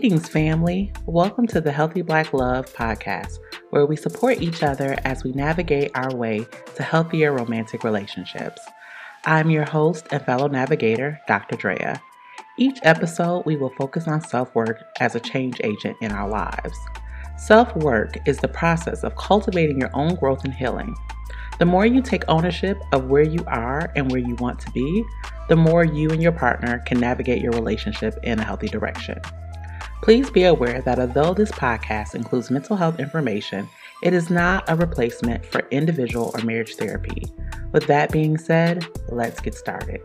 Greetings, family. Welcome to the Healthy Black Love podcast, where we support each other as we navigate our way to healthier romantic relationships. I'm your host and fellow navigator, Dr. Drea. Each episode, we will focus on self work as a change agent in our lives. Self work is the process of cultivating your own growth and healing. The more you take ownership of where you are and where you want to be, the more you and your partner can navigate your relationship in a healthy direction. Please be aware that although this podcast includes mental health information, it is not a replacement for individual or marriage therapy. With that being said, let's get started.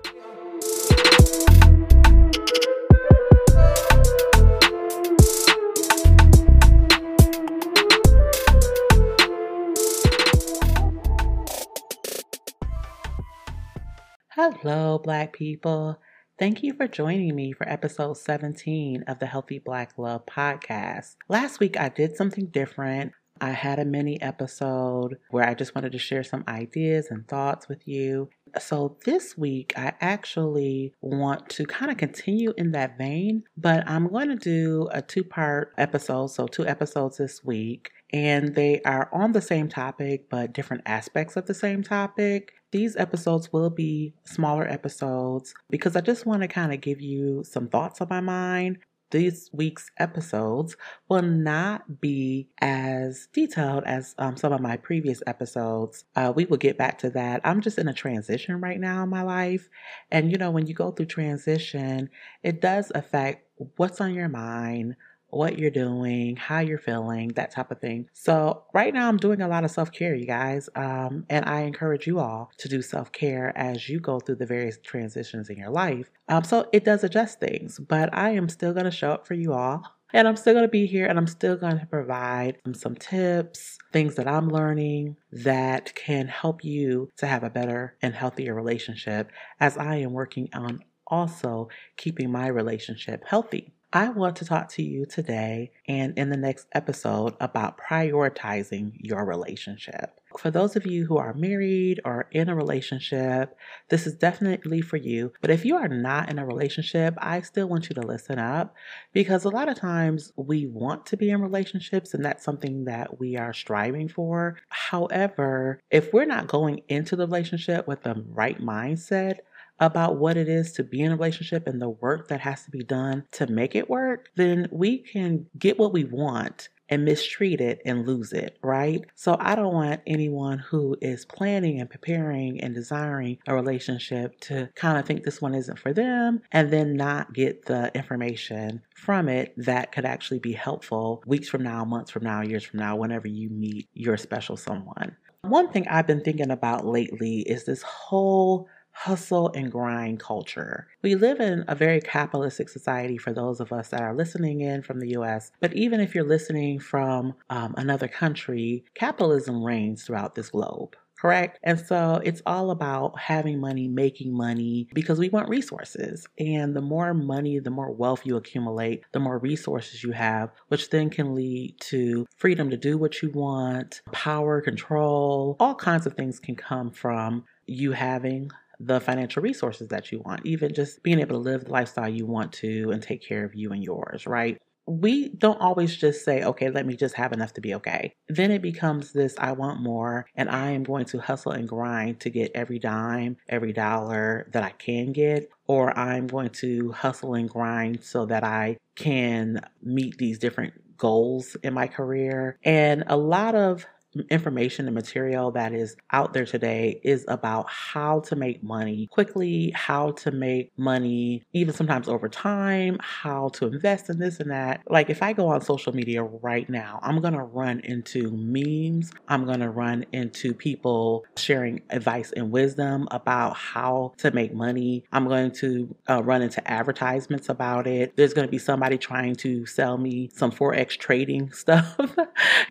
Hello, Black people. Thank you for joining me for episode 17 of the Healthy Black Love podcast. Last week I did something different. I had a mini episode where I just wanted to share some ideas and thoughts with you. So, this week I actually want to kind of continue in that vein, but I'm going to do a two part episode. So, two episodes this week and they are on the same topic but different aspects of the same topic. These episodes will be smaller episodes because I just want to kind of give you some thoughts on my mind. This week's episodes will not be as detailed as um, some of my previous episodes. Uh, we will get back to that. I'm just in a transition right now in my life. And you know, when you go through transition, it does affect what's on your mind, what you're doing, how you're feeling, that type of thing. So, right now, I'm doing a lot of self care, you guys. Um, and I encourage you all to do self care as you go through the various transitions in your life. Um, so, it does adjust things, but I am still going to show up for you all. And I'm still going to be here and I'm still going to provide some tips, things that I'm learning that can help you to have a better and healthier relationship as I am working on also keeping my relationship healthy. I want to talk to you today and in the next episode about prioritizing your relationship. For those of you who are married or in a relationship, this is definitely for you. But if you are not in a relationship, I still want you to listen up because a lot of times we want to be in relationships and that's something that we are striving for. However, if we're not going into the relationship with the right mindset, about what it is to be in a relationship and the work that has to be done to make it work, then we can get what we want and mistreat it and lose it, right? So I don't want anyone who is planning and preparing and desiring a relationship to kind of think this one isn't for them and then not get the information from it that could actually be helpful weeks from now, months from now, years from now, whenever you meet your special someone. One thing I've been thinking about lately is this whole hustle and grind culture. We live in a very capitalistic society for those of us that are listening in from the US, but even if you're listening from um, another country, capitalism reigns throughout this globe correct? And so it's all about having money, making money, because we want resources. And the more money, the more wealth you accumulate, the more resources you have, which then can lead to freedom to do what you want, power, control, all kinds of things can come from you having the financial resources that you want, even just being able to live the lifestyle you want to and take care of you and yours, right? We don't always just say, okay, let me just have enough to be okay. Then it becomes this I want more, and I am going to hustle and grind to get every dime, every dollar that I can get, or I'm going to hustle and grind so that I can meet these different goals in my career. And a lot of information and material that is out there today is about how to make money quickly, how to make money even sometimes over time, how to invest in this and that. Like if I go on social media right now, I'm going to run into memes, I'm going to run into people sharing advice and wisdom about how to make money. I'm going to uh, run into advertisements about it. There's going to be somebody trying to sell me some Forex trading stuff.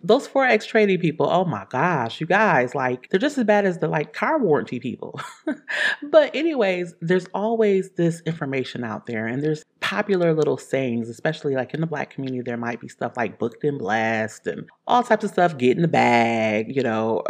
Those Forex trading people, oh my gosh, you guys, like they're just as bad as the like car warranty people. but, anyways, there's always this information out there, and there's popular little sayings, especially like in the black community, there might be stuff like booked and blessed and all types of stuff, get in the bag, you know.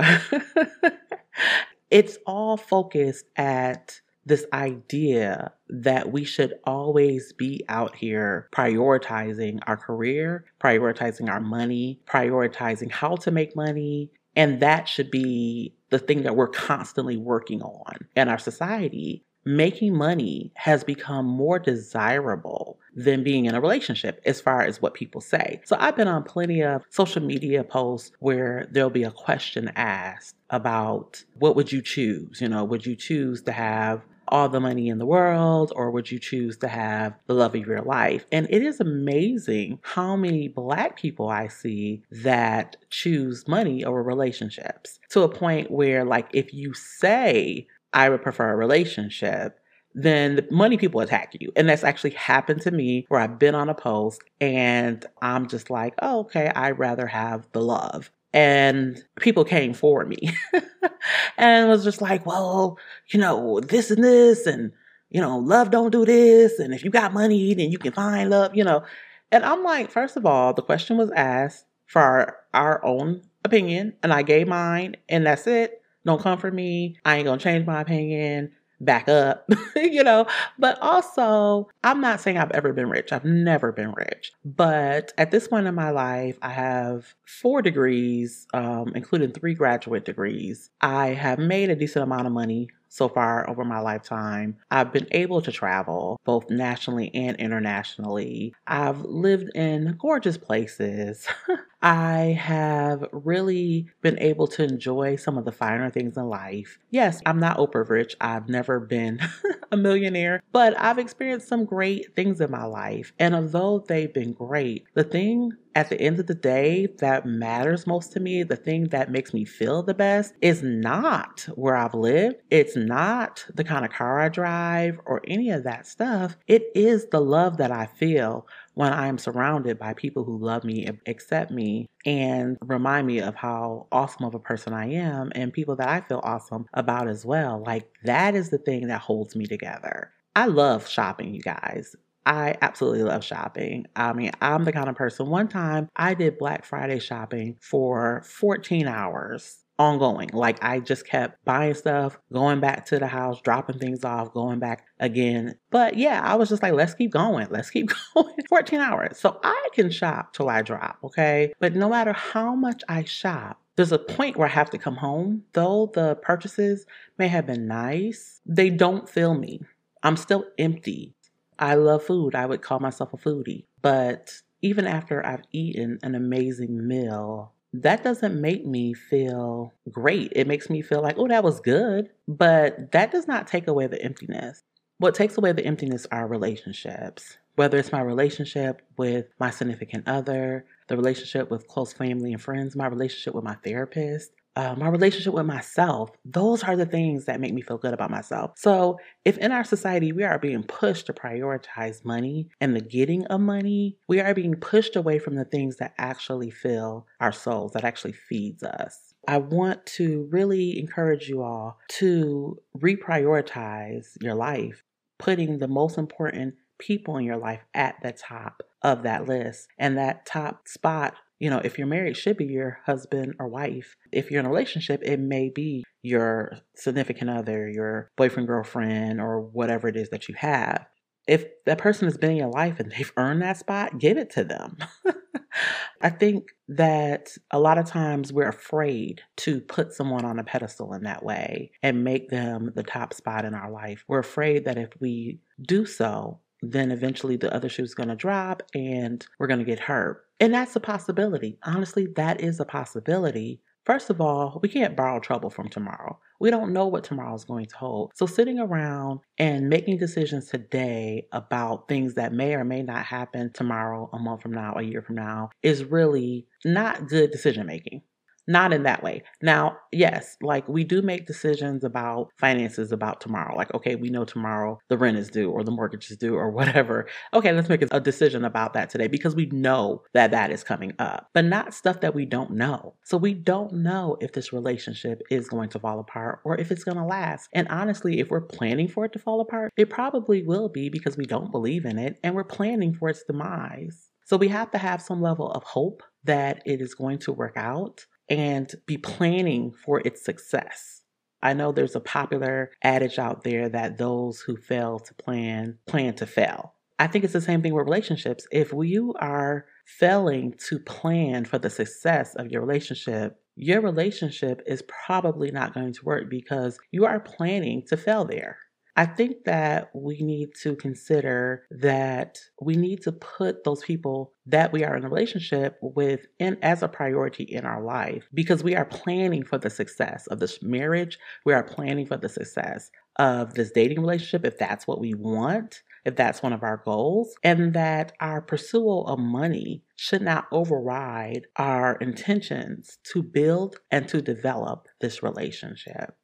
it's all focused at this idea that we should always be out here prioritizing our career, prioritizing our money, prioritizing how to make money. And that should be the thing that we're constantly working on in our society. Making money has become more desirable than being in a relationship as far as what people say. So I've been on plenty of social media posts where there'll be a question asked about what would you choose? You know, would you choose to have all the money in the world or would you choose to have the love of your life? And it is amazing how many black people I see that choose money over relationships to a point where, like, if you say, I would prefer a relationship, then the money people attack you. And that's actually happened to me where I've been on a post and I'm just like, oh, okay, I'd rather have the love and people came for me and was just like, well, you know, this and this, and, you know, love don't do this. And if you got money, then you can find love, you know. And I'm like, first of all, the question was asked for our, our own opinion, and I gave mine, and that's it. Don't come for me. I ain't gonna change my opinion back up, you know. But also, I'm not saying I've ever been rich. I've never been rich. But at this point in my life, I have four degrees, um, including three graduate degrees. I have made a decent amount of money so far over my lifetime. I've been able to travel both nationally and internationally. I've lived in gorgeous places. I have really been able to enjoy some of the finer things in life. Yes, I'm not Oprah rich. I've never been a millionaire, but I've experienced some great things in my life. And although they've been great, the thing at the end of the day that matters most to me, the thing that makes me feel the best, is not where I've lived. It's not the kind of car I drive or any of that stuff. It is the love that I feel when I am surrounded by people who love me, accept me, and remind me of how awesome of a person I am and people that I feel awesome about as well. Like that is the thing that holds me together. I love shopping, you guys. I absolutely love shopping. I mean, I'm the kind of person. One time I did Black Friday shopping for 14 hours ongoing. Like I just kept buying stuff, going back to the house, dropping things off, going back again. But yeah, I was just like, let's keep going. Let's keep going. 14 hours. So I can shop till I drop, okay? But no matter how much I shop, there's a point where I have to come home. Though the purchases may have been nice, they don't fill me. I'm still empty. I love food. I would call myself a foodie. But even after I've eaten an amazing meal, that doesn't make me feel great. It makes me feel like, oh, that was good. But that does not take away the emptiness. What takes away the emptiness are relationships, whether it's my relationship with my significant other, the relationship with close family and friends, my relationship with my therapist, uh, my relationship with myself, those are the things that make me feel good about myself. So, if in our society we are being pushed to prioritize money and the getting of money, we are being pushed away from the things that actually fill our souls, that actually feeds us. I want to really encourage you all to reprioritize your life, putting the most important people in your life at the top of that list. And that top spot you know, if you're married, should be your husband or wife. If you're in a relationship, it may be your significant other, your boyfriend, girlfriend, or whatever it is that you have. If that person has been in your life and they've earned that spot, give it to them. I think that a lot of times we're afraid to put someone on a pedestal in that way and make them the top spot in our life. We're afraid that if we do so, then eventually the other shoe's going to drop and we're going to get hurt. And that's a possibility. Honestly, that is a possibility. First of all, we can't borrow trouble from tomorrow. We don't know what tomorrow is going to hold. So, sitting around and making decisions today about things that may or may not happen tomorrow, a month from now, a year from now, is really not good decision making. Not in that way. Now, yes, like we do make decisions about finances about tomorrow. Like, okay, we know tomorrow the rent is due or the mortgage is due or whatever. Okay, let's make a decision about that today because we know that that is coming up, but not stuff that we don't know. So we don't know if this relationship is going to fall apart or if it's going to last. And honestly, if we're planning for it to fall apart, it probably will be because we don't believe in it and we're planning for its demise. So we have to have some level of hope that it is going to work out and be planning for its success. I know there's a popular adage out there that those who fail to plan plan to fail. I think it's the same thing with relationships. If you are failing to plan for the success of your relationship, your relationship is probably not going to work because you are planning to fail there. I think that we need to consider that we need to put those people that we are in a relationship with in as a priority in our life because we are planning for the success of this marriage. We are planning for the success of this dating relationship if that's what we want, if that's one of our goals, and that our pursuit of money should not override our intentions to build and to develop this relationship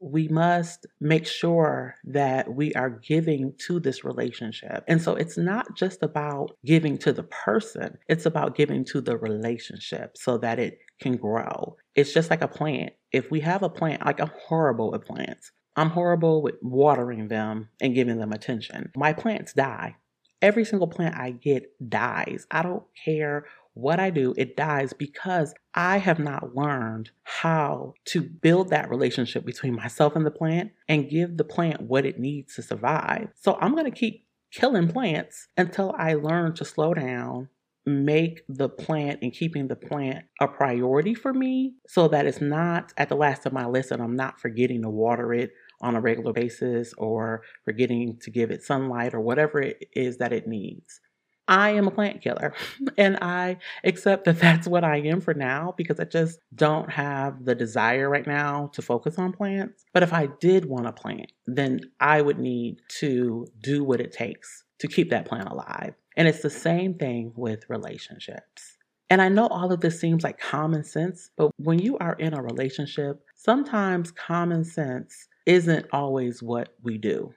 we must make sure that we are giving to this relationship. And so it's not just about giving to the person, it's about giving to the relationship so that it can grow. It's just like a plant. If we have a plant, like I'm horrible at plants, I'm horrible with watering them and giving them attention. My plants die. Every single plant I get dies. I don't care what I do, it dies because I have not learned how to build that relationship between myself and the plant and give the plant what it needs to survive. So I'm going to keep killing plants until I learn to slow down, make the plant and keeping the plant a priority for me so that it's not at the last of my list and I'm not forgetting to water it on a regular basis or forgetting to give it sunlight or whatever it is that it needs. I am a plant killer and I accept that that's what I am for now because I just don't have the desire right now to focus on plants. But if I did want a plant, then I would need to do what it takes to keep that plant alive. And it's the same thing with relationships. And I know all of this seems like common sense, but when you are in a relationship, sometimes common sense isn't always what we do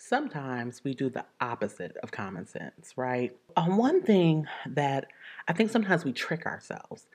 sometimes we do the opposite of common sense, right? On one thing that I think sometimes we trick ourselves,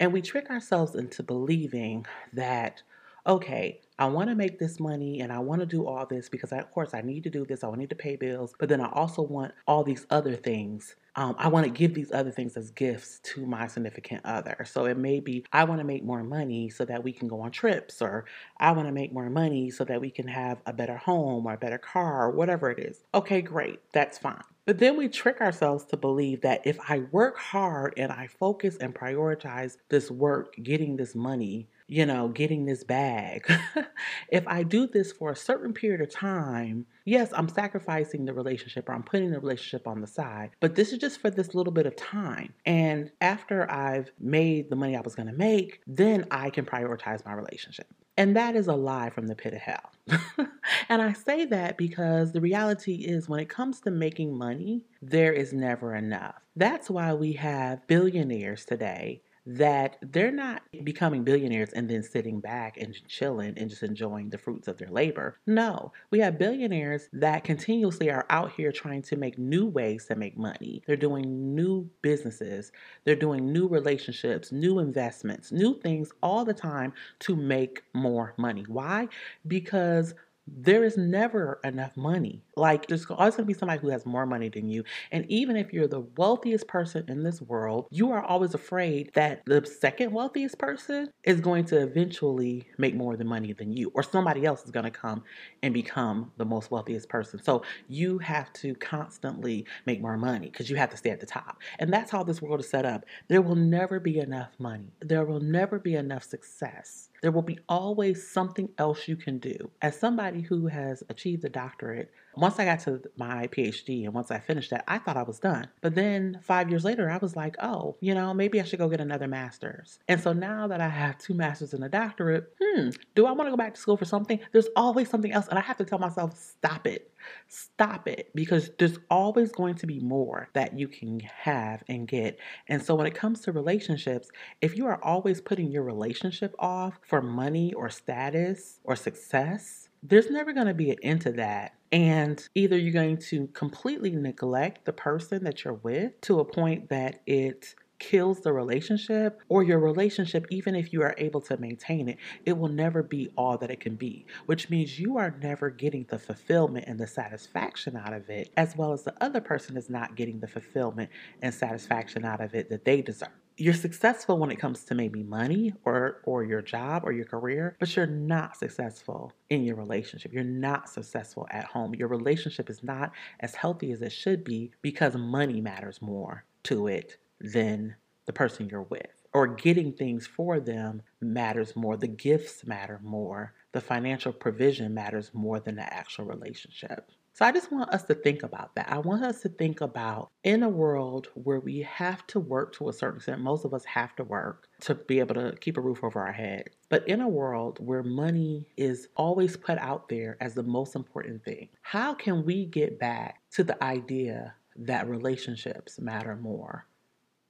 and we trick ourselves into believing that, okay, I want to make this money and I want to do all this because, I, of course, I need to do this. I need to pay bills, but then I also want all these other things. Um, I want to give these other things as gifts to my significant other. So it may be I want to make more money so that we can go on trips, or I want to make more money so that we can have a better home or a better car, or whatever it is. Okay, great. That's fine. But then we trick ourselves to believe that if I work hard and I focus and prioritize this work, getting this money, you know, getting this bag. if I do this for a certain period of time, yes, I'm sacrificing the relationship or I'm putting the relationship on the side, but this is just for this little bit of time. And after I've made the money I was going to make, then I can prioritize my relationship. And that is a lie from the pit of hell. and I say that because the reality is when it comes to making money, there is never enough. That's why we have billionaires today that they're not becoming billionaires and then sitting back and chilling and just enjoying the fruits of their labor. No, we have billionaires that continuously are out here trying to make new ways to make money. They're doing new businesses, they're doing new relationships, new investments, new things all the time to make more money. Why? Because there is never enough money. Like, there's always going to be somebody who has more money than you. And even if you're the wealthiest person in this world, you are always afraid that the second wealthiest person is going to eventually make more than money than you, or somebody else is going to come and become the most wealthiest person. So you have to constantly make more money because you have to stay at the top. And that's how this world is set up. There will never be enough money, there will never be enough success. There will be always something else you can do. As somebody who has achieved a doctorate, once I got to my PhD and once I finished that, I thought I was done. But then five years later, I was like, oh, you know, maybe I should go get another master's. And so now that I have two masters and a doctorate, hmm, do I want to go back to school for something? There's always something else. And I have to tell myself, stop it. Stop it. Because there's always going to be more that you can have and get. And so when it comes to relationships, if you are always putting your relationship off for money or status or success, there's never going to be an end to that. And either you're going to completely neglect the person that you're with to a point that it kills the relationship or your relationship, even if you are able to maintain it, it will never be all that it can be, which means you are never getting the fulfillment and the satisfaction out of it, as well as the other person is not getting the fulfillment and satisfaction out of it that they deserve you're successful when it comes to maybe money or or your job or your career but you're not successful in your relationship. You're not successful at home. Your relationship is not as healthy as it should be because money matters more to it than the person you're with. Or getting things for them matters more. The gifts matter more. The financial provision matters more than the actual relationship so I just want us to think about that. I want us to think about in a world where we have to work to a certain extent, most of us have to work to be able to keep a roof over our head. But in a world where money is always put out there as the most important thing, how can we get back to the idea that relationships matter more?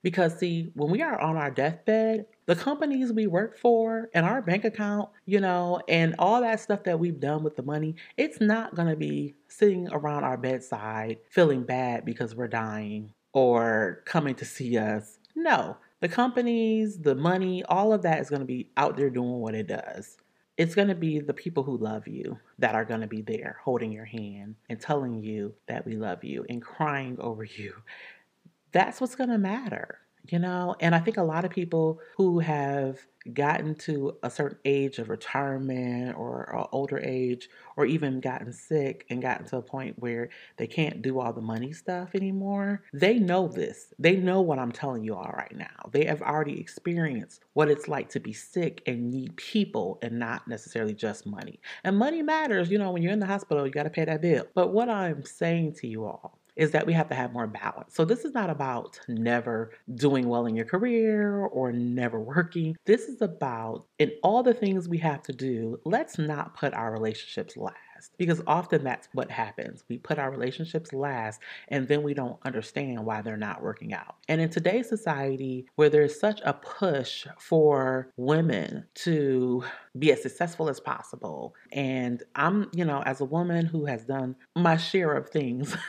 Because, see, when we are on our deathbed, the companies we work for and our bank account, you know, and all that stuff that we've done with the money, it's not going to be sitting around our bedside feeling bad because we're dying or coming to see us. No, the companies, the money, all of that is going to be out there doing what it does. It's going to be the people who love you that are going to be there holding your hand and telling you that we love you and crying over you that's what's going to matter, you know? And I think a lot of people who have gotten to a certain age of retirement or, older age, or even gotten sick and gotten to a point where they can't do all the money stuff anymore, they know this. They know what I'm telling you all right now. They have already experienced what it's like to be sick and need people and not necessarily just money. And money matters, you know, when you're in the hospital, you got to pay that bill. But what I'm saying to you all is that we have to have more balance. So, this is not about never doing well in your career or never working. This is about, in all the things we have to do, let's not put our relationships last because often that's what happens. We put our relationships last and then we don't understand why they're not working out. And in today's society, where there's such a push for women to be as successful as possible, and I'm, you know, as a woman who has done my share of things.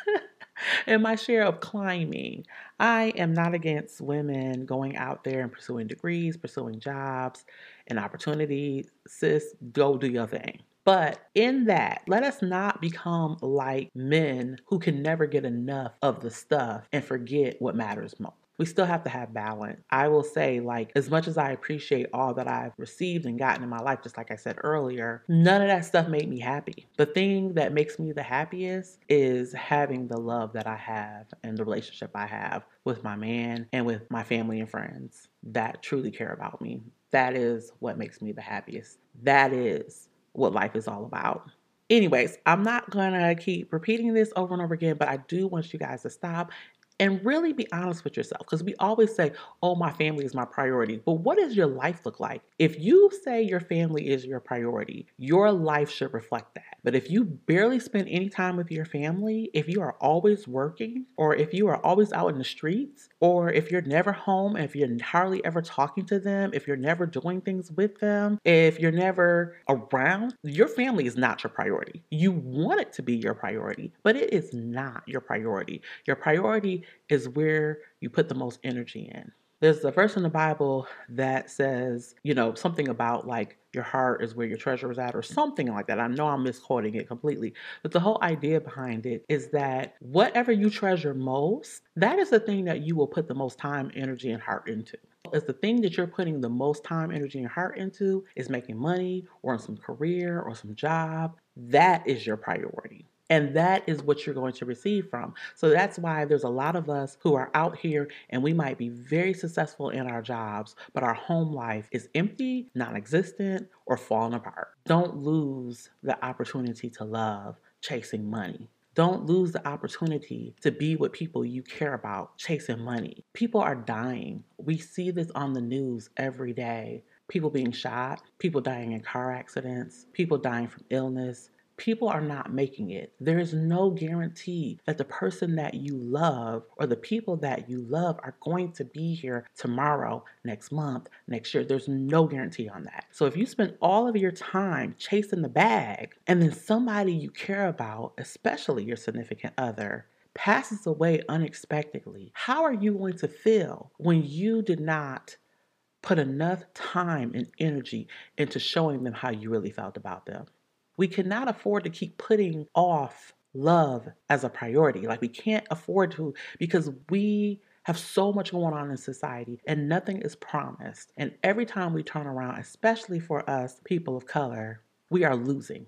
and my share of climbing. I am not against women going out there and pursuing degrees, pursuing jobs and opportunities. Sis, go do your thing. But in that, let us not become like men who can never get enough of the stuff and forget what matters most we still have to have balance. I will say, like, as much as I appreciate all that I've received and gotten in my life, just like I said earlier, none of that stuff made me happy. The thing that makes me the happiest is having the love that I have and the relationship I have with my man and with my family and friends that truly care about me. That is what makes me the happiest. That is what life is all about. Anyways, I'm not gonna keep repeating this over and over again, but I do want you guys to stop and really be honest with yourself because we always say, oh, my family is my priority. But what does your life look like? If you say your family is your priority, your life should reflect that. But if you barely spend any time with your family, if you are always working, or if you are always out in the streets, or if you're never home, if you're hardly ever talking to them, if you're never doing things with them, if you're never around, your family is not your priority. You want it to be your priority, but it is not your priority. Your priority is where you put the most energy in. There's a verse in the Bible that says, you know, something about like your heart is where your treasure is at, or something like that. I know I'm misquoting it completely, but the whole idea behind it is that whatever you treasure most, that is the thing that you will put the most time, energy, and heart into. Is the thing that you're putting the most time, energy, and heart into is making money or in some career or some job, that is your priority. And that is what you're going to receive from. So that's why there's a lot of us who are out here and we might be very successful in our jobs, but our home life is empty, non existent, or falling apart. Don't lose the opportunity to love chasing money. Don't lose the opportunity to be with people you care about chasing money. People are dying. We see this on the news every day people being shot, people dying in car accidents, people dying from illness, people are not making it. There is no guarantee that the person that you love or the people that you love are going to be here tomorrow, next month, next year. There's no guarantee on that. So if you spend all of your time chasing the bag and then somebody you care about, especially your significant other, passes away unexpectedly, how are you going to feel when you did not put enough time and energy into showing them how you really felt about them? We cannot afford to keep putting off love as a priority. Like we can't afford to because we have so much going on in society and nothing is promised. And every time we turn around, especially for us people of color, we are losing.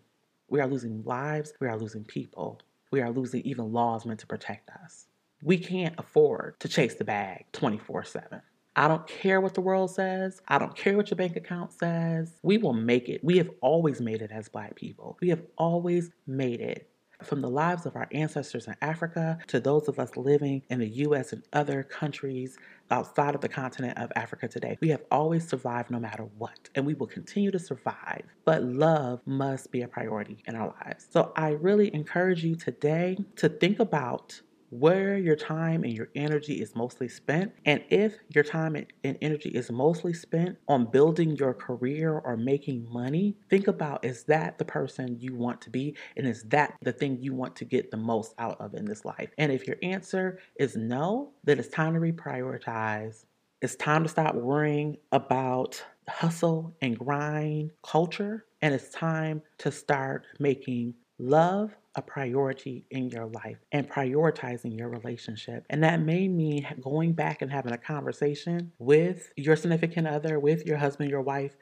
We are losing lives, we are losing people, we are losing even laws meant to protect us. We can't afford to chase the bag 24 7. I don't care what the world says. I don't care what your bank account says. We will make it. We have always made it as Black people. We have always made it. From the lives of our ancestors in Africa to those of us living in the US and other countries outside of the continent of Africa today, we have always survived no matter what, and we will continue to survive. But love must be a priority in our lives. So I really encourage you today to think about where your time and your energy is mostly spent. And if your time and energy is mostly spent on building your career or making money, think about is that the person you want to be? And is that the thing you want to get the most out of in this life? And if your answer is no, then it's time to reprioritize. It's time to stop worrying about hustle and grind culture. And it's time to start making love a priority in your life and prioritizing your relationship. And that may mean going back and having a conversation with your significant other, with your husband, your wife,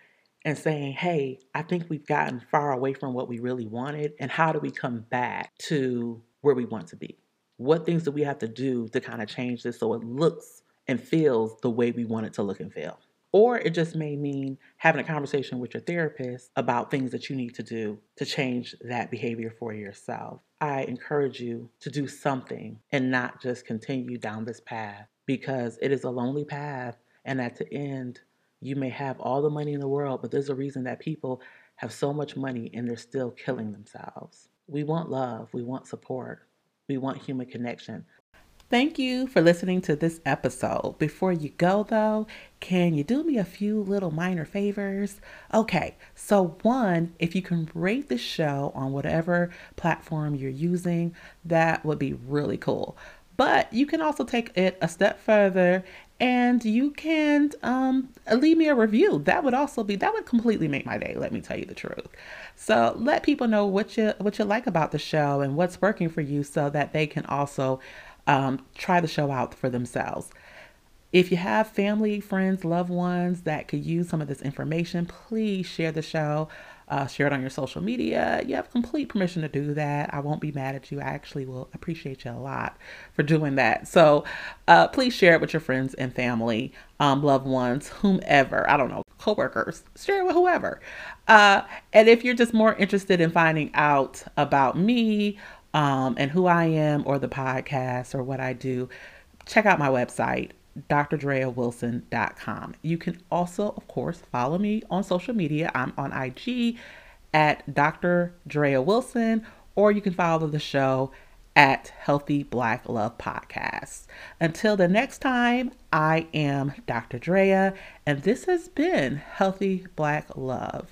and saying, hey, I think we've gotten far away from what we really wanted. And how do we come back to where we want to be? What things do we have to do to kind of change this so it looks and feels the way we want it to look and feel? Or it just may mean having a conversation with your therapist about things that you need to do to change that behavior for yourself. I encourage you to do something and not just continue down this path because it is a lonely path. And at the end, you may have all the money in the world, but there's a reason that people have so much money and they're still killing themselves. We want love, we want support, we want human connection. Thank you for listening to this episode. Before you go, though, can you do me a few little minor favors? Okay, so one, if you can rate the show on whatever platform you're using, that would be really cool. But you can also take it a step further and you can um, leave me a review. That would also be that would completely make my day. Let me tell you the truth. So let people know what you what you like about the show and what's working for you, so that they can also um, try the show out for themselves. If you have family, friends, loved ones that could use some of this information, please share the show. Uh, share it on your social media. You have complete permission to do that. I won't be mad at you. I actually will appreciate you a lot for doing that. So uh, please share it with your friends and family, um, loved ones, whomever. I don't know, coworkers. Share it with whoever. Uh, and if you're just more interested in finding out about me, um, and who I am or the podcast or what I do, check out my website, drdreawilson.com. You can also, of course, follow me on social media. I'm on IG at Dr. Drea Wilson, or you can follow the show at Healthy Black Love Podcast. Until the next time, I am Dr. Drea, and this has been Healthy Black Love.